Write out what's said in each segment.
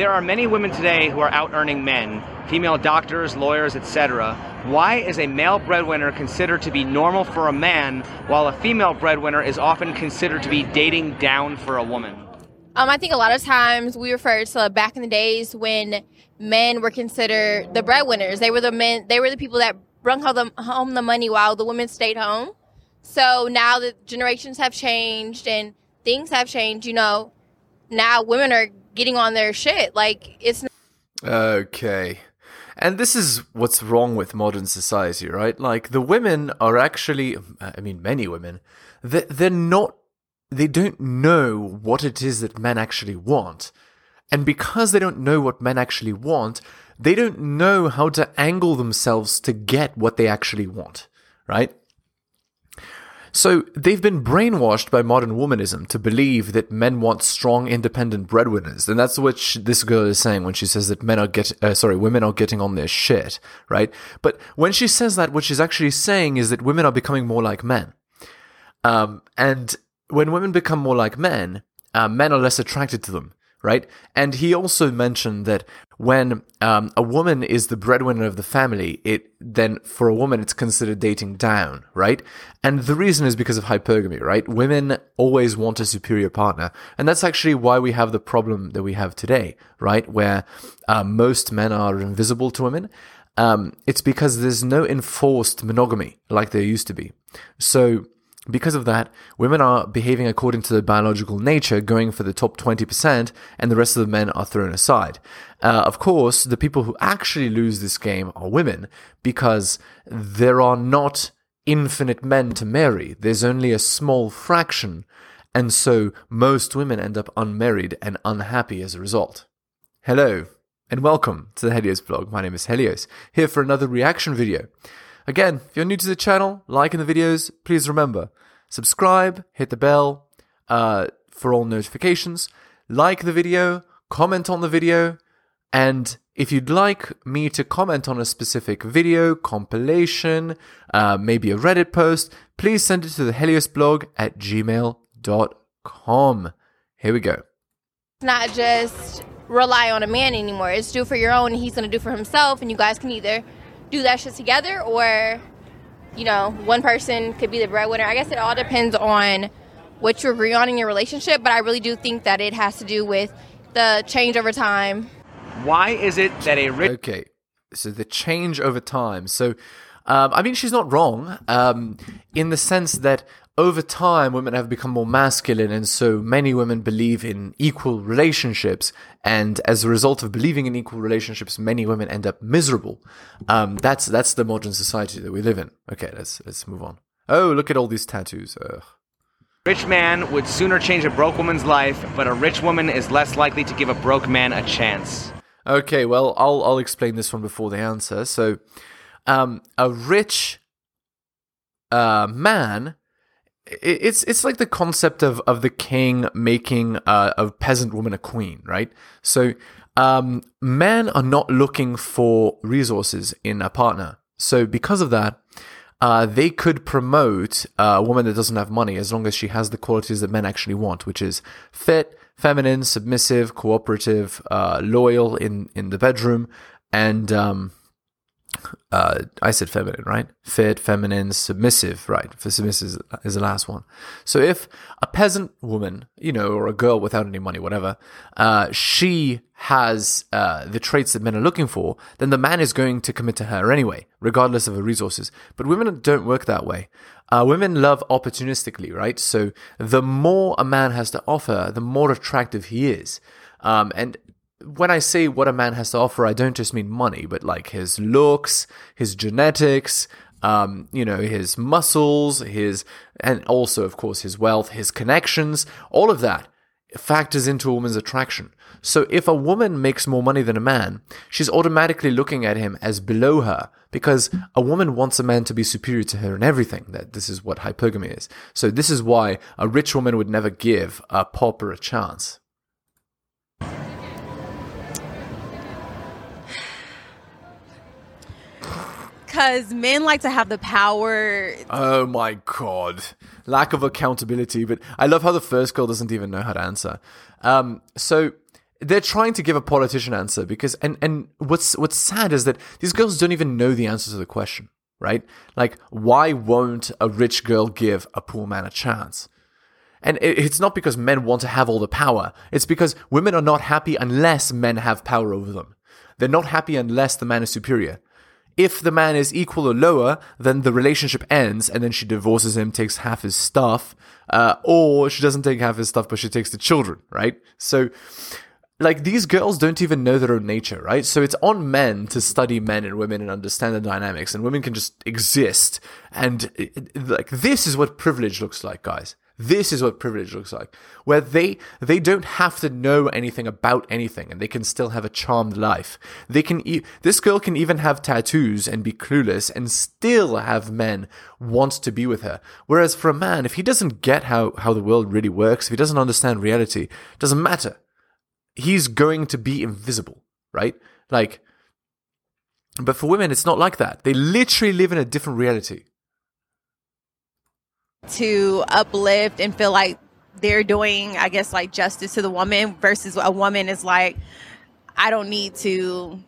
there are many women today who are out earning men, female doctors, lawyers, etc. Why is a male breadwinner considered to be normal for a man, while a female breadwinner is often considered to be dating down for a woman? Um, I think a lot of times we refer to back in the days when men were considered the breadwinners. They were the men. They were the people that the, home the money while the women stayed home. So now the generations have changed and things have changed. You know, now women are getting on their shit. Like it's. Okay. And this is what's wrong with modern society, right? Like the women are actually, I mean, many women, they're, they're not, they don't know what it is that men actually want. And because they don't know what men actually want, they don't know how to angle themselves to get what they actually want, right? So they've been brainwashed by modern womanism to believe that men want strong, independent breadwinners, and that's what this girl is saying when she says that men are get, uh, sorry, women are getting on their shit, right? But when she says that, what she's actually saying is that women are becoming more like men, um, and when women become more like men, uh, men are less attracted to them right? And he also mentioned that when um, a woman is the breadwinner of the family, it then for a woman it's considered dating down, right? And the reason is because of hypergamy, right? Women always want a superior partner, and that's actually why we have the problem that we have today, right? Where uh, most men are invisible to women. Um, it's because there's no enforced monogamy like there used to be. So because of that, women are behaving according to their biological nature, going for the top 20%, and the rest of the men are thrown aside. Uh, of course, the people who actually lose this game are women, because there are not infinite men to marry. There's only a small fraction, and so most women end up unmarried and unhappy as a result. Hello, and welcome to the Helios blog. My name is Helios, here for another reaction video. Again, if you're new to the channel, liking the videos, please remember, subscribe, hit the bell uh, for all notifications, like the video, comment on the video, and if you'd like me to comment on a specific video, compilation, uh, maybe a Reddit post, please send it to the Helios blog at gmail.com. Here we go. It's not just rely on a man anymore. It's do for your own, he's going to do for himself, and you guys can either do that shit together or you know one person could be the breadwinner. I guess it all depends on what you agree on in your relationship but i really do think that it has to do with the change over time. Why is it that a rich okay so the change over time. So um, I mean, she's not wrong um, in the sense that over time, women have become more masculine, and so many women believe in equal relationships. And as a result of believing in equal relationships, many women end up miserable. Um, that's that's the modern society that we live in. Okay, let's let's move on. Oh, look at all these tattoos. Ugh. Rich man would sooner change a broke woman's life, but a rich woman is less likely to give a broke man a chance. Okay, well, I'll I'll explain this one before the answer. So, um, a rich uh, man it's it's like the concept of of the king making uh, a peasant woman a queen, right? So um, men are not looking for resources in a partner. So because of that, uh, they could promote a woman that doesn't have money as long as she has the qualities that men actually want, which is fit, feminine, submissive, cooperative, uh, loyal in in the bedroom, and um, uh, I said feminine, right? Fit, feminine, submissive, right? For submissive is, the last one. So if a peasant woman, you know, or a girl without any money, whatever, uh, she has uh, the traits that men are looking for, then the man is going to commit to her anyway, regardless of her resources. But women don't work that way. Uh, women love opportunistically, right? So the more a man has to offer, the more attractive he is. Um, and when I say what a man has to offer, I don't just mean money, but like his looks, his genetics, um, you know, his muscles, his, and also, of course, his wealth, his connections, all of that factors into a woman's attraction. So if a woman makes more money than a man, she's automatically looking at him as below her because a woman wants a man to be superior to her in everything. That this is what hypergamy is. So this is why a rich woman would never give a pauper a chance. Because men like to have the power. Oh my god, lack of accountability. But I love how the first girl doesn't even know how to answer. Um, so they're trying to give a politician answer because and and what's what's sad is that these girls don't even know the answer to the question, right? Like why won't a rich girl give a poor man a chance? And it's not because men want to have all the power. It's because women are not happy unless men have power over them. They're not happy unless the man is superior. If the man is equal or lower, then the relationship ends and then she divorces him, takes half his stuff, uh, or she doesn't take half his stuff, but she takes the children, right? So, like, these girls don't even know their own nature, right? So it's on men to study men and women and understand the dynamics, and women can just exist. And, like, this is what privilege looks like, guys. This is what privilege looks like, where they they don't have to know anything about anything, and they can still have a charmed life. They can. E- this girl can even have tattoos and be clueless, and still have men want to be with her. Whereas for a man, if he doesn't get how how the world really works, if he doesn't understand reality, it doesn't matter. He's going to be invisible, right? Like, but for women, it's not like that. They literally live in a different reality. To uplift and feel like they're doing, I guess, like justice to the woman versus a woman is like, I don't need to.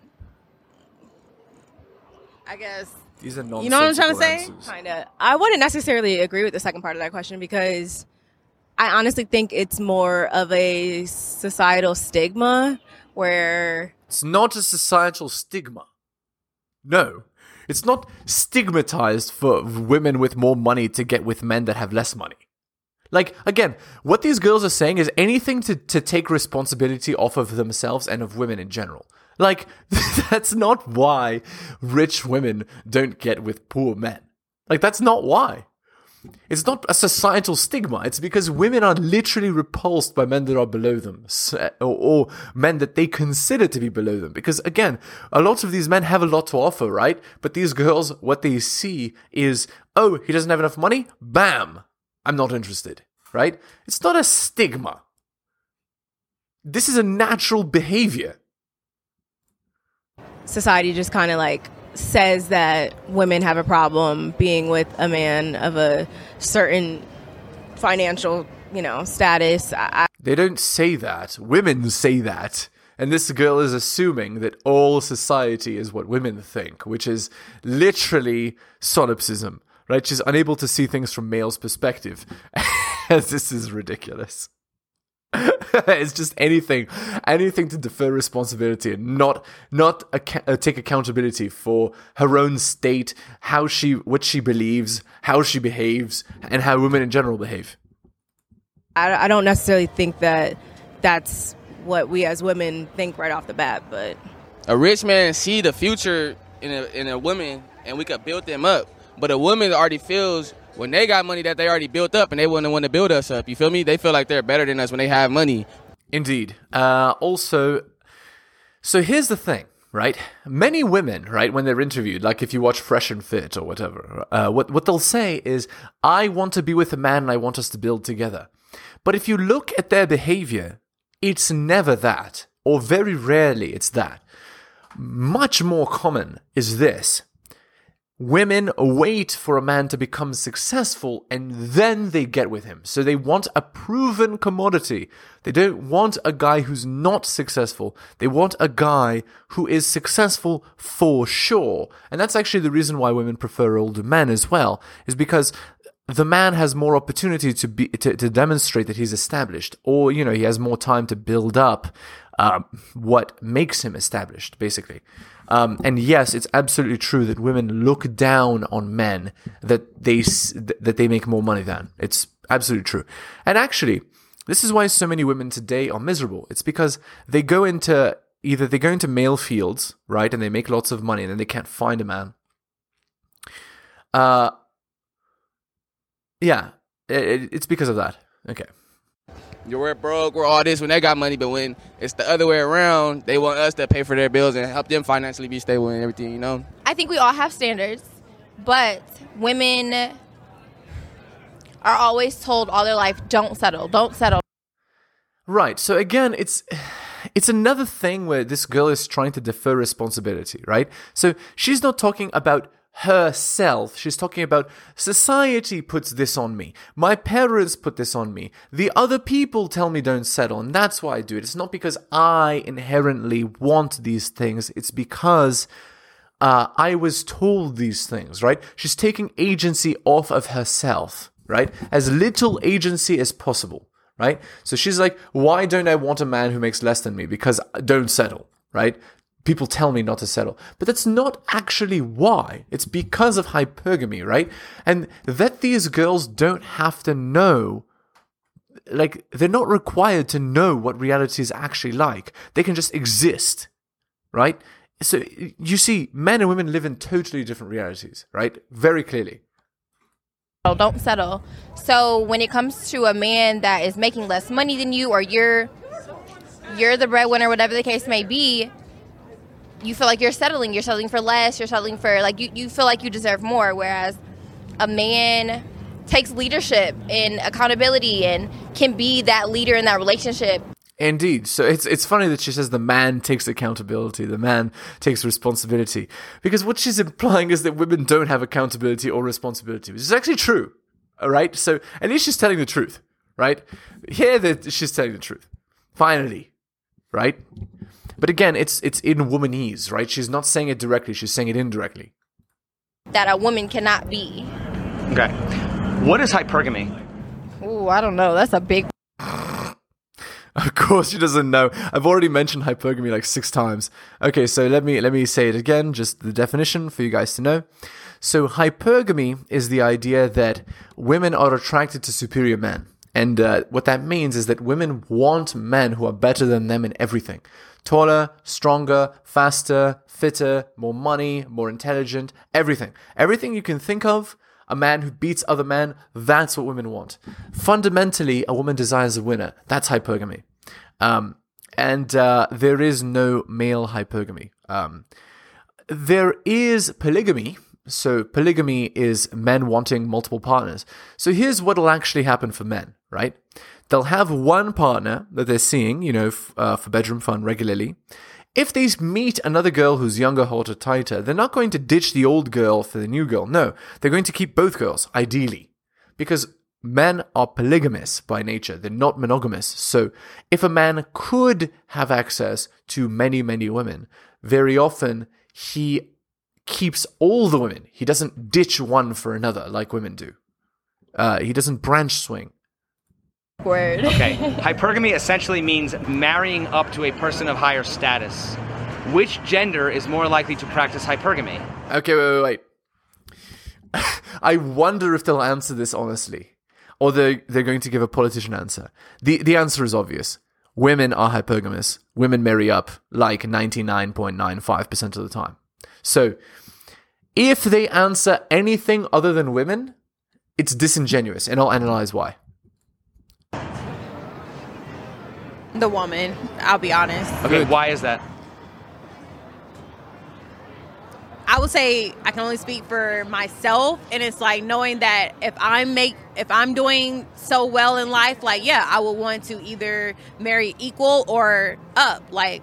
I guess These are You know what I'm trying to say? Kind of. I wouldn't necessarily agree with the second part of that question because I honestly think it's more of a societal stigma where It's not a societal stigma. No. It's not stigmatized for women with more money to get with men that have less money. Like, again, what these girls are saying is anything to, to take responsibility off of themselves and of women in general. Like, that's not why rich women don't get with poor men. Like, that's not why. It's not a societal stigma. It's because women are literally repulsed by men that are below them, or, or men that they consider to be below them. Because again, a lot of these men have a lot to offer, right? But these girls, what they see is, oh, he doesn't have enough money? Bam! I'm not interested, right? It's not a stigma. This is a natural behavior. society just kind of like says that women have a problem being with a man of a certain financial, you know, status. I, They don't say that. Women say that. And this girl is assuming that all society is what women think, which is literally solipsism, right? She's unable to see things from male's perspective. this is ridiculous. it's just anything, anything to defer responsibility and not not acca- uh, take accountability for her own state, how she, what she believes, how she behaves, and how women in general behave. I, I don't necessarily think that that's what we as women think right off the bat, but a rich man see the future in a in a woman and we could build them up. But a woman already feels when they got money that they already built up and they wouldn't want to build us up. You feel me? They feel like they're better than us when they have money. Indeed. Uh, also, so here's the thing, right? Many women, right, when they're interviewed, like if you watch Fresh and Fit or whatever, uh, what what they'll say is, "I want to be with a man and I want us to build together." But if you look at their behavior, it's never that, or very rarely it's that. Much more common is this. Women wait for a man to become successful and then they get with him. So they want a proven commodity. They don't want a guy who's not successful. They want a guy who is successful for sure. And that's actually the reason why women prefer older men as well, is because the man has more opportunity to be to, to demonstrate that he's established, or you know, he has more time to build up um, what makes him established, basically. Um, and yes, it's absolutely true that women look down on men that they that they make more money than. It's absolutely true. And actually, this is why so many women today are miserable. It's because they go into either they go into male fields, right, and they make lots of money, and then they can't find a man. Uh, yeah, it, it's because of that. Okay. You're we're broke, we're all this when they got money, but when it's the other way around, they want us to pay for their bills and help them financially be stable and everything, you know? I think we all have standards, but women are always told all their life, don't settle, don't settle. Right. So again, it's it's another thing where this girl is trying to defer responsibility, right? So she's not talking about herself. She's talking about society puts this on me. My parents put this on me. The other people tell me don't settle, and that's why I do it. It's not because I inherently want these things. It's because uh, I was told these things, right? She's taking agency off of herself, right? As little agency as possible, right? So she's like, why don't I want a man who makes less than me? Because I don't settle, right? People tell me not to settle. But that's not actually why. It's because of hypergamy, right? And that these girls don't have to know like they're not required to know what reality is actually like. They can just exist, right? So you see, men and women live in totally different realities, right? Very clearly. Oh, don't settle. So when it comes to a man that is making less money than you, or you're you're the breadwinner, whatever the case may be, you feel like you're settling. You're settling for less. You're settling for like you, you feel like you deserve more. Whereas a man takes leadership and accountability and can be that leader in that relationship Indeed. So it's it's funny that she says the man takes accountability, the man takes responsibility, because what she's implying is that women don't have accountability or responsibility, which is actually true. All right. So at least she's telling the truth, right? Here that she's telling the truth. Finally, right? But again, it's it's in womanese, right? She's not saying it directly; she's saying it indirectly. that a woman cannot be. Okay. What is hypergamy? Ooh, I don't know. That's a big Of course, she doesn't know. I've already mentioned hypergamy like six times. Okay, so let me let me say it again, just the definition for you guys to know. So hypergamy is the idea that women are attracted to superior men, and uh, what that means is that women want men who are better than them in everything: taller, stronger, faster, fitter, more money, more intelligent, everything, everything you can think of a man who beats other men, that's what women want. Fundamentally, a woman desires a winner. That's hypergamy. Um, and uh, there is no male hypergamy. Um, there is polygamy. So, polygamy is men wanting multiple partners. So, here's what will actually happen for men, right? They'll have one partner that they're seeing, you know, f- uh, for bedroom fun regularly. If they meet another girl who's younger, hotter, tighter, they're not going to ditch the old girl for the new girl. No, they're going to keep both girls, ideally. Because men are polygamous by nature, they're not monogamous. So if a man could have access to many, many women, very often he keeps all the women. He doesn't ditch one for another like women do. Uh, he doesn't branch swing. Word. Okay. Hypergamy essentially means marrying up to a person of higher status. Which gender is more likely to practice hypergamy? Okay, wait, wait, wait. I wonder if they'll answer this honestly, or they're they're going to give a politician answer. the The answer is obvious. Women are hypergamous. Women marry up like ninety nine point nine five percent of the time. So, if they answer anything other than women, it's disingenuous, and I'll analyze why. The woman, I'll be honest. Okay, why is that? I would say I can only speak for myself, and it's like knowing that if I'm make if I'm doing so well in life, like yeah, I would want to either marry equal or up. Like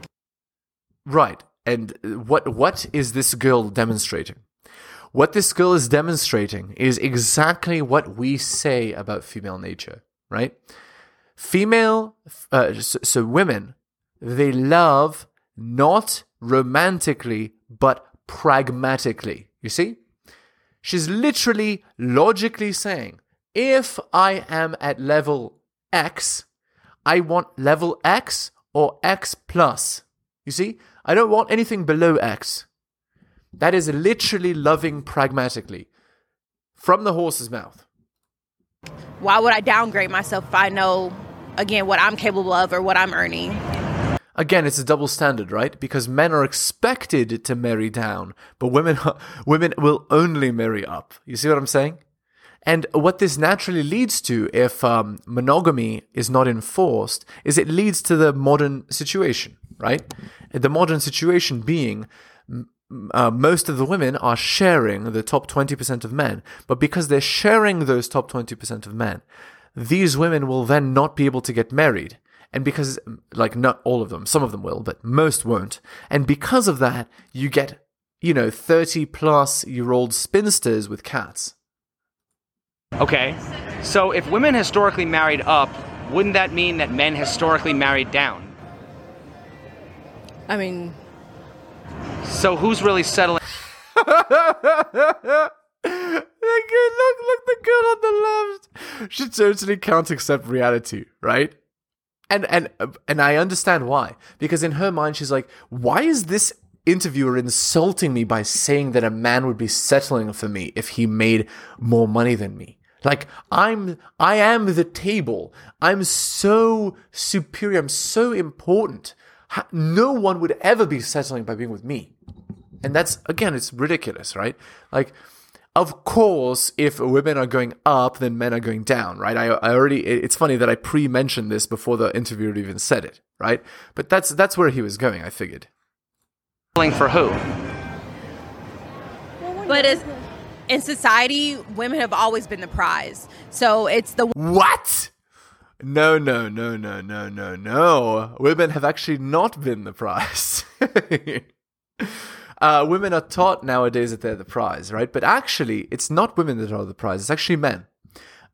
Right. And what what is this girl demonstrating? What this girl is demonstrating is exactly what we say about female nature, right? Female, uh, so, so women, they love not romantically, but pragmatically. You see? She's literally logically saying, if I am at level X, I want level X or X plus. You see? I don't want anything below X. That is literally loving pragmatically from the horse's mouth. why would I downgrade myself if I know again what I'm capable of or what I'm earning? Again, it's a double standard, right? Because men are expected to marry down, but women women will only marry up. You see what I'm saying? And what this naturally leads to, if um, monogamy is not enforced, is it leads to the modern situation, right? The modern situation being uh, most of the women are sharing the top 20% of men, but because they're sharing those top 20% of men, these women will then not be able to get married. And because, like, not all of them, some of them will, but most won't. And because of that, you get you know, 30 plus year old spinsters with cats. Okay. So if women historically married up, wouldn't that mean that men historically married down? I mean, So who's really settling? look, look, the girl on the left. She totally can't accept reality, right? And and and I understand why. Because in her mind, she's like, why is this interviewer insulting me by saying that a man would be settling for me if he made more money than me? Like I'm, I am the table. I'm so superior. I'm so important. No one would ever be settling by being with me. And that's again, it's ridiculous, right? Like, of course, if women are going up, then men are going down, right? I, I already, it's funny that I pre-mentioned this before the interviewer even said it, right? But that's that's where he was going. I figured. for who? But as, in society, women have always been the prize. So it's the What? No, no, no, no, no, no, no. Women have actually not been the prize. uh, women are taught nowadays that they're the prize, right? But actually, it's not women that are the prize, it's actually men.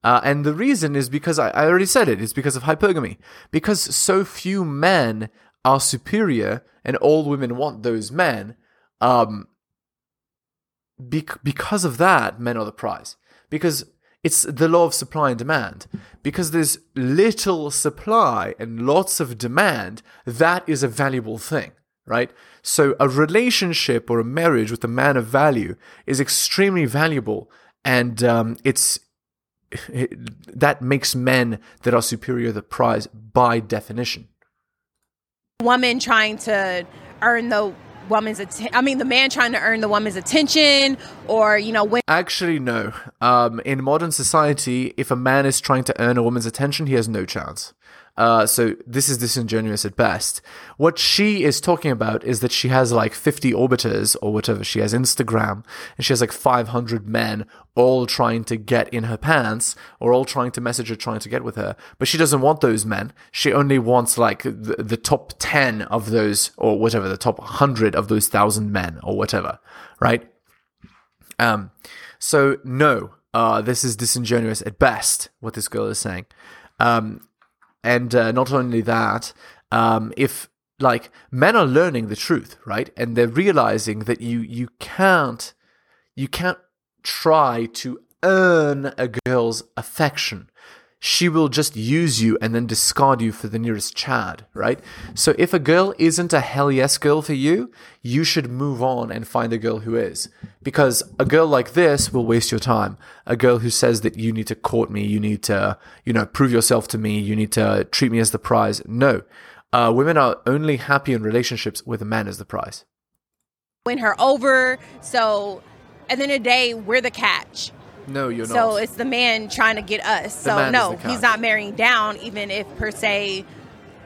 Uh, and the reason is because I, I already said it, it's because of hypergamy. Because so few men are superior and all women want those men, um, bec- because of that, men are the prize. Because it's the law of supply and demand. Because there's little supply and lots of demand, that is a valuable thing, right? So a relationship or a marriage with a man of value is extremely valuable, and um, it's it, that makes men that are superior the prize by definition. woman trying to earn the woman's attention. I mean, the man trying to earn the woman's attention, or you know, when Actually, no. Um, in modern society, if a man is trying to earn a woman's attention, he has no chance. Uh, so this is disingenuous at best. What she is talking about is that she has like 50 orbiters or whatever. She has Instagram and she has like 500 men all trying to get in her pants or all trying to message her, trying to get with her. But she doesn't want those men. She only wants like the, the top 10 of those or whatever, the top 100 of those thousand men or whatever, right? Um, so no, uh, this is disingenuous at best. What this girl is saying, um, and uh, not only that, um, if like men are learning the truth, right, and they're realizing that you you can't you can't try to earn a girl's affection. She will just use you and then discard you for the nearest Chad, right? So if a girl isn't a hell yes girl for you, you should move on and find a girl who is. Because a girl like this will waste your time. A girl who says that you need to court me, you need to, you know, prove yourself to me, you need to treat me as the prize. No. Uh, women are only happy in relationships with a man as the prize. win her over. So at the end of the day, we're the catch. No, you're So not. So it's the man trying to get us. The So no, he's not marrying down, even if per se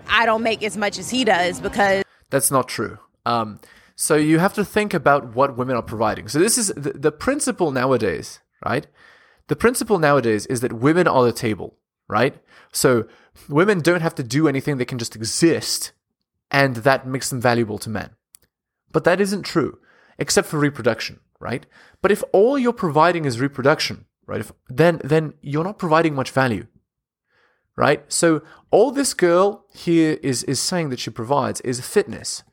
I don't make as much as he does because That's not true. Um, so you have to think about what women are providing. So this is the, the principle nowadays, right? The principle nowadays is that women are the table, right? So women don't have to do anything; they can just exist, and that makes them valuable to men. But that isn't true, except for reproduction, right? But if all you're providing is reproduction, right? If, then then you're not providing much value right? So all this girl here is is saying that she provides is fitness.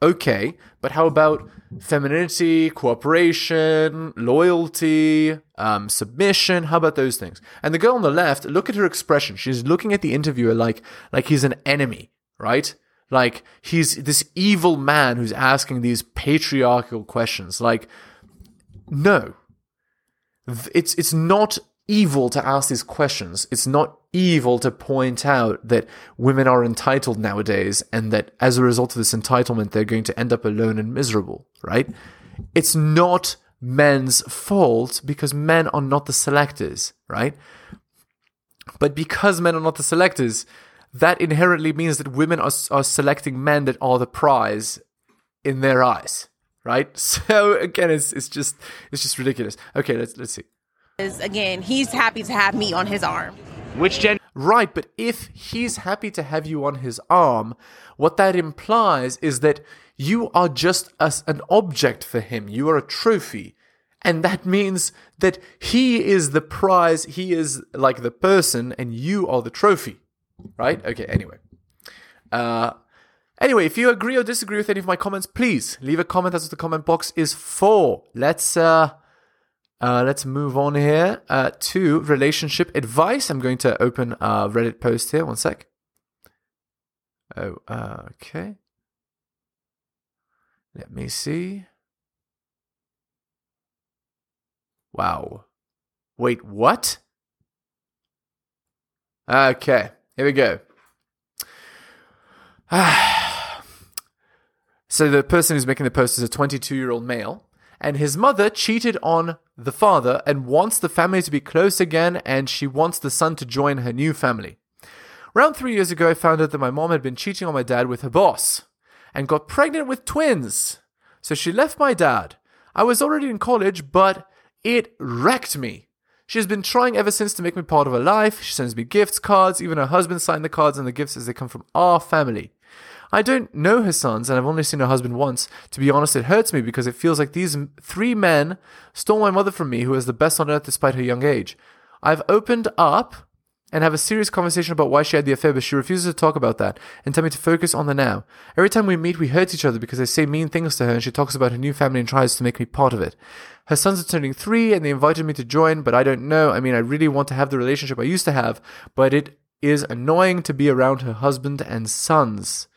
Okay, but how about femininity, cooperation, loyalty, um, submission? How about those things? And the girl on the left, look at her expression. She's looking at the interviewer like like he's an enemy, right? Like he's this evil man who's asking these patriarchal questions. Like, no, it's it's not evil to ask these questions. It's not evil to point out that women are entitled nowadays and that as a result of this entitlement they're going to end up alone and miserable, right? It's not men's fault because men are not the selectors, right? But because men are not the selectors, that inherently means that women are, are selecting men that are the prize in their eyes, right? So again, it's it's just it's just ridiculous. Okay, let's let's see. again, he's happy to have me on his arm. Which gender Right, but if he's happy to have you on his arm, what that implies is that you are just as an object for him. You are a trophy. And that means that he is the prize, he is like the person, and you are the trophy. Right? Okay, anyway. Uh, anyway, if you agree or disagree with any of my comments, please leave a comment. That's what the comment box is for. Let's uh, uh, let's move on here uh, to relationship advice. I'm going to open a Reddit post here. One sec. Oh, uh, okay. Let me see. Wow. Wait, what? Okay, here we go. so the person who's making the post is a 22 year old male and his mother cheated on the father and wants the family to be close again, and she wants the son to join her new family. Around three years ago, I found out that my mom had been cheating on my dad with her boss and got pregnant with twins. So she left my dad. I was already in college, but it wrecked me. She has been trying ever since to make me part of her life. She sends me gifts, cards, even her husband signed the cards and the gifts as they come from our family. I don't know her sons, and I've only seen her husband once. To be honest, it hurts me because it feels like these three men stole my mother from me, who is the best on earth despite her young age. I've opened up and have a serious conversation about why she had the affair, but she refuses to talk about that and tell me to focus on the now. Every time we meet, we hurt each other because I say mean things to her and she talks about her new family and tries to make me part of it. Her sons are turning three and they invited me to join, but I don't know. I mean, I really want to have the relationship I used to have, but it is annoying to be around her husband and sons.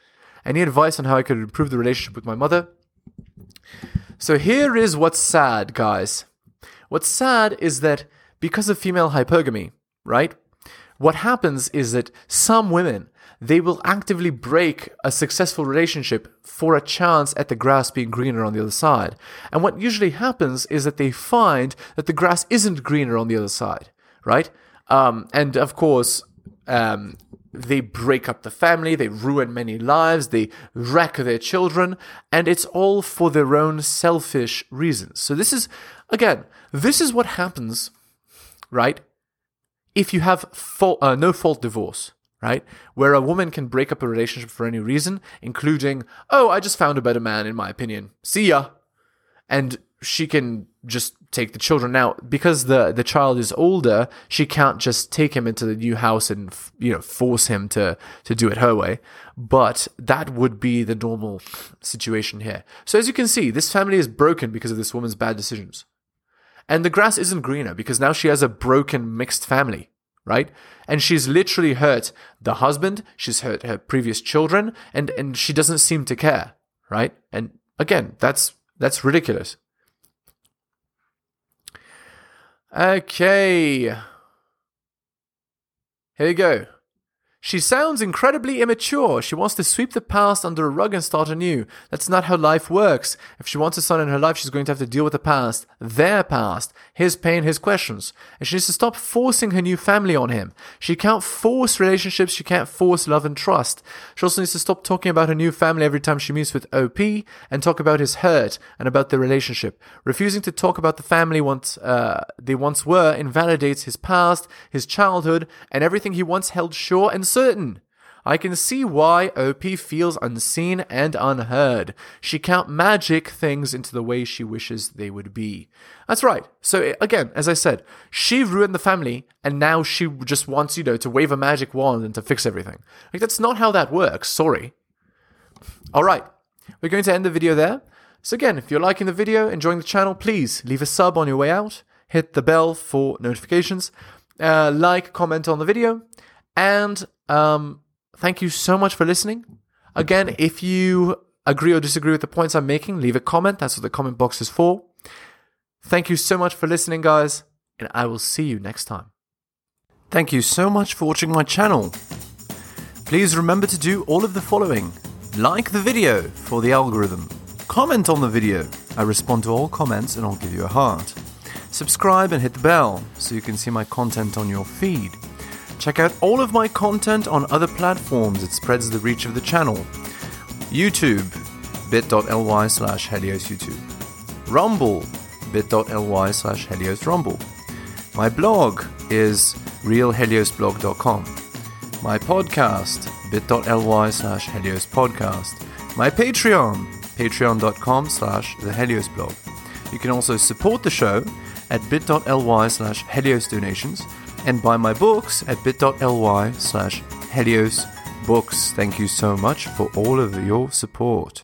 Any advice on how I could improve the relationship with my mother? So here is what's sad, guys. What's sad is that because of female hypergamy, right? What happens is that some women they will actively break a successful relationship for a chance at the grass being greener on the other side. And what usually happens is that they find that the grass isn't greener on the other side, right? Um, and of course, um, they break up the family, they ruin many lives, they wreck their children, and it's all for their own selfish reasons. So, this is, again, this is what happens, right? If you have fault, uh, no fault divorce, right? Where a woman can break up a relationship for any reason, including, oh, I just found a better man, in my opinion. See ya. And she can just take the children. Now because the the child is older she can't just take him into the new house and you know force him to to do it her way. But that would be the normal situation here. So as you can see this family is broken because of this woman's bad decisions. And the grass isn't greener because now she has a broken mixed family right? And she's literally hurt the husband she's hurt her previous children and and she doesn't seem to care right? And again that's that's ridiculous Okay. Here we go. She sounds incredibly immature. She wants to sweep the past under a rug and start anew. That's not how life works. If she wants a son in her life, she's going to have to deal with the past, their past, his pain, his questions. And she needs to stop forcing her new family on him. She can't force relationships, she can't force love and trust. She also needs to stop talking about her new family every time she meets with OP and talk about his hurt and about the relationship. Refusing to talk about the family once uh, they once were invalidates his past, his childhood, and everything he once held sure and certain. I can see why OP feels unseen and unheard. She can't magic things into the way she wishes they would be. That's right. So again, as I said, she ruined the family and now she just wants, you know, to wave a magic wand and to fix everything. Like that's not how that works. Sorry. All right. We're going to end the video there. So again, if you're liking the video, enjoying the channel, please leave a sub on your way out. Hit the bell for notifications. Uh, like, comment on the video. And um, thank you so much for listening. Again, if you agree or disagree with the points I'm making, leave a comment. That's what the comment box is for. Thank you so much for listening, guys, and I will see you next time. Thank you so much for watching my channel. Please remember to do all of the following like the video for the algorithm, comment on the video. I respond to all comments and I'll give you a heart. Subscribe and hit the bell so you can see my content on your feed. Check out all of my content on other platforms, it spreads the reach of the channel. YouTube, bit.ly slash Helios YouTube. Rumble, bit.ly slash Helios Rumble. My blog is realheliosblog.com. my podcast, bit.ly slash Helios podcast, my Patreon, patreon.com slash the Helios blog. You can also support the show at bit.ly slash Helios donations and buy my books at bit.ly slash Helios books. Thank you so much for all of your support.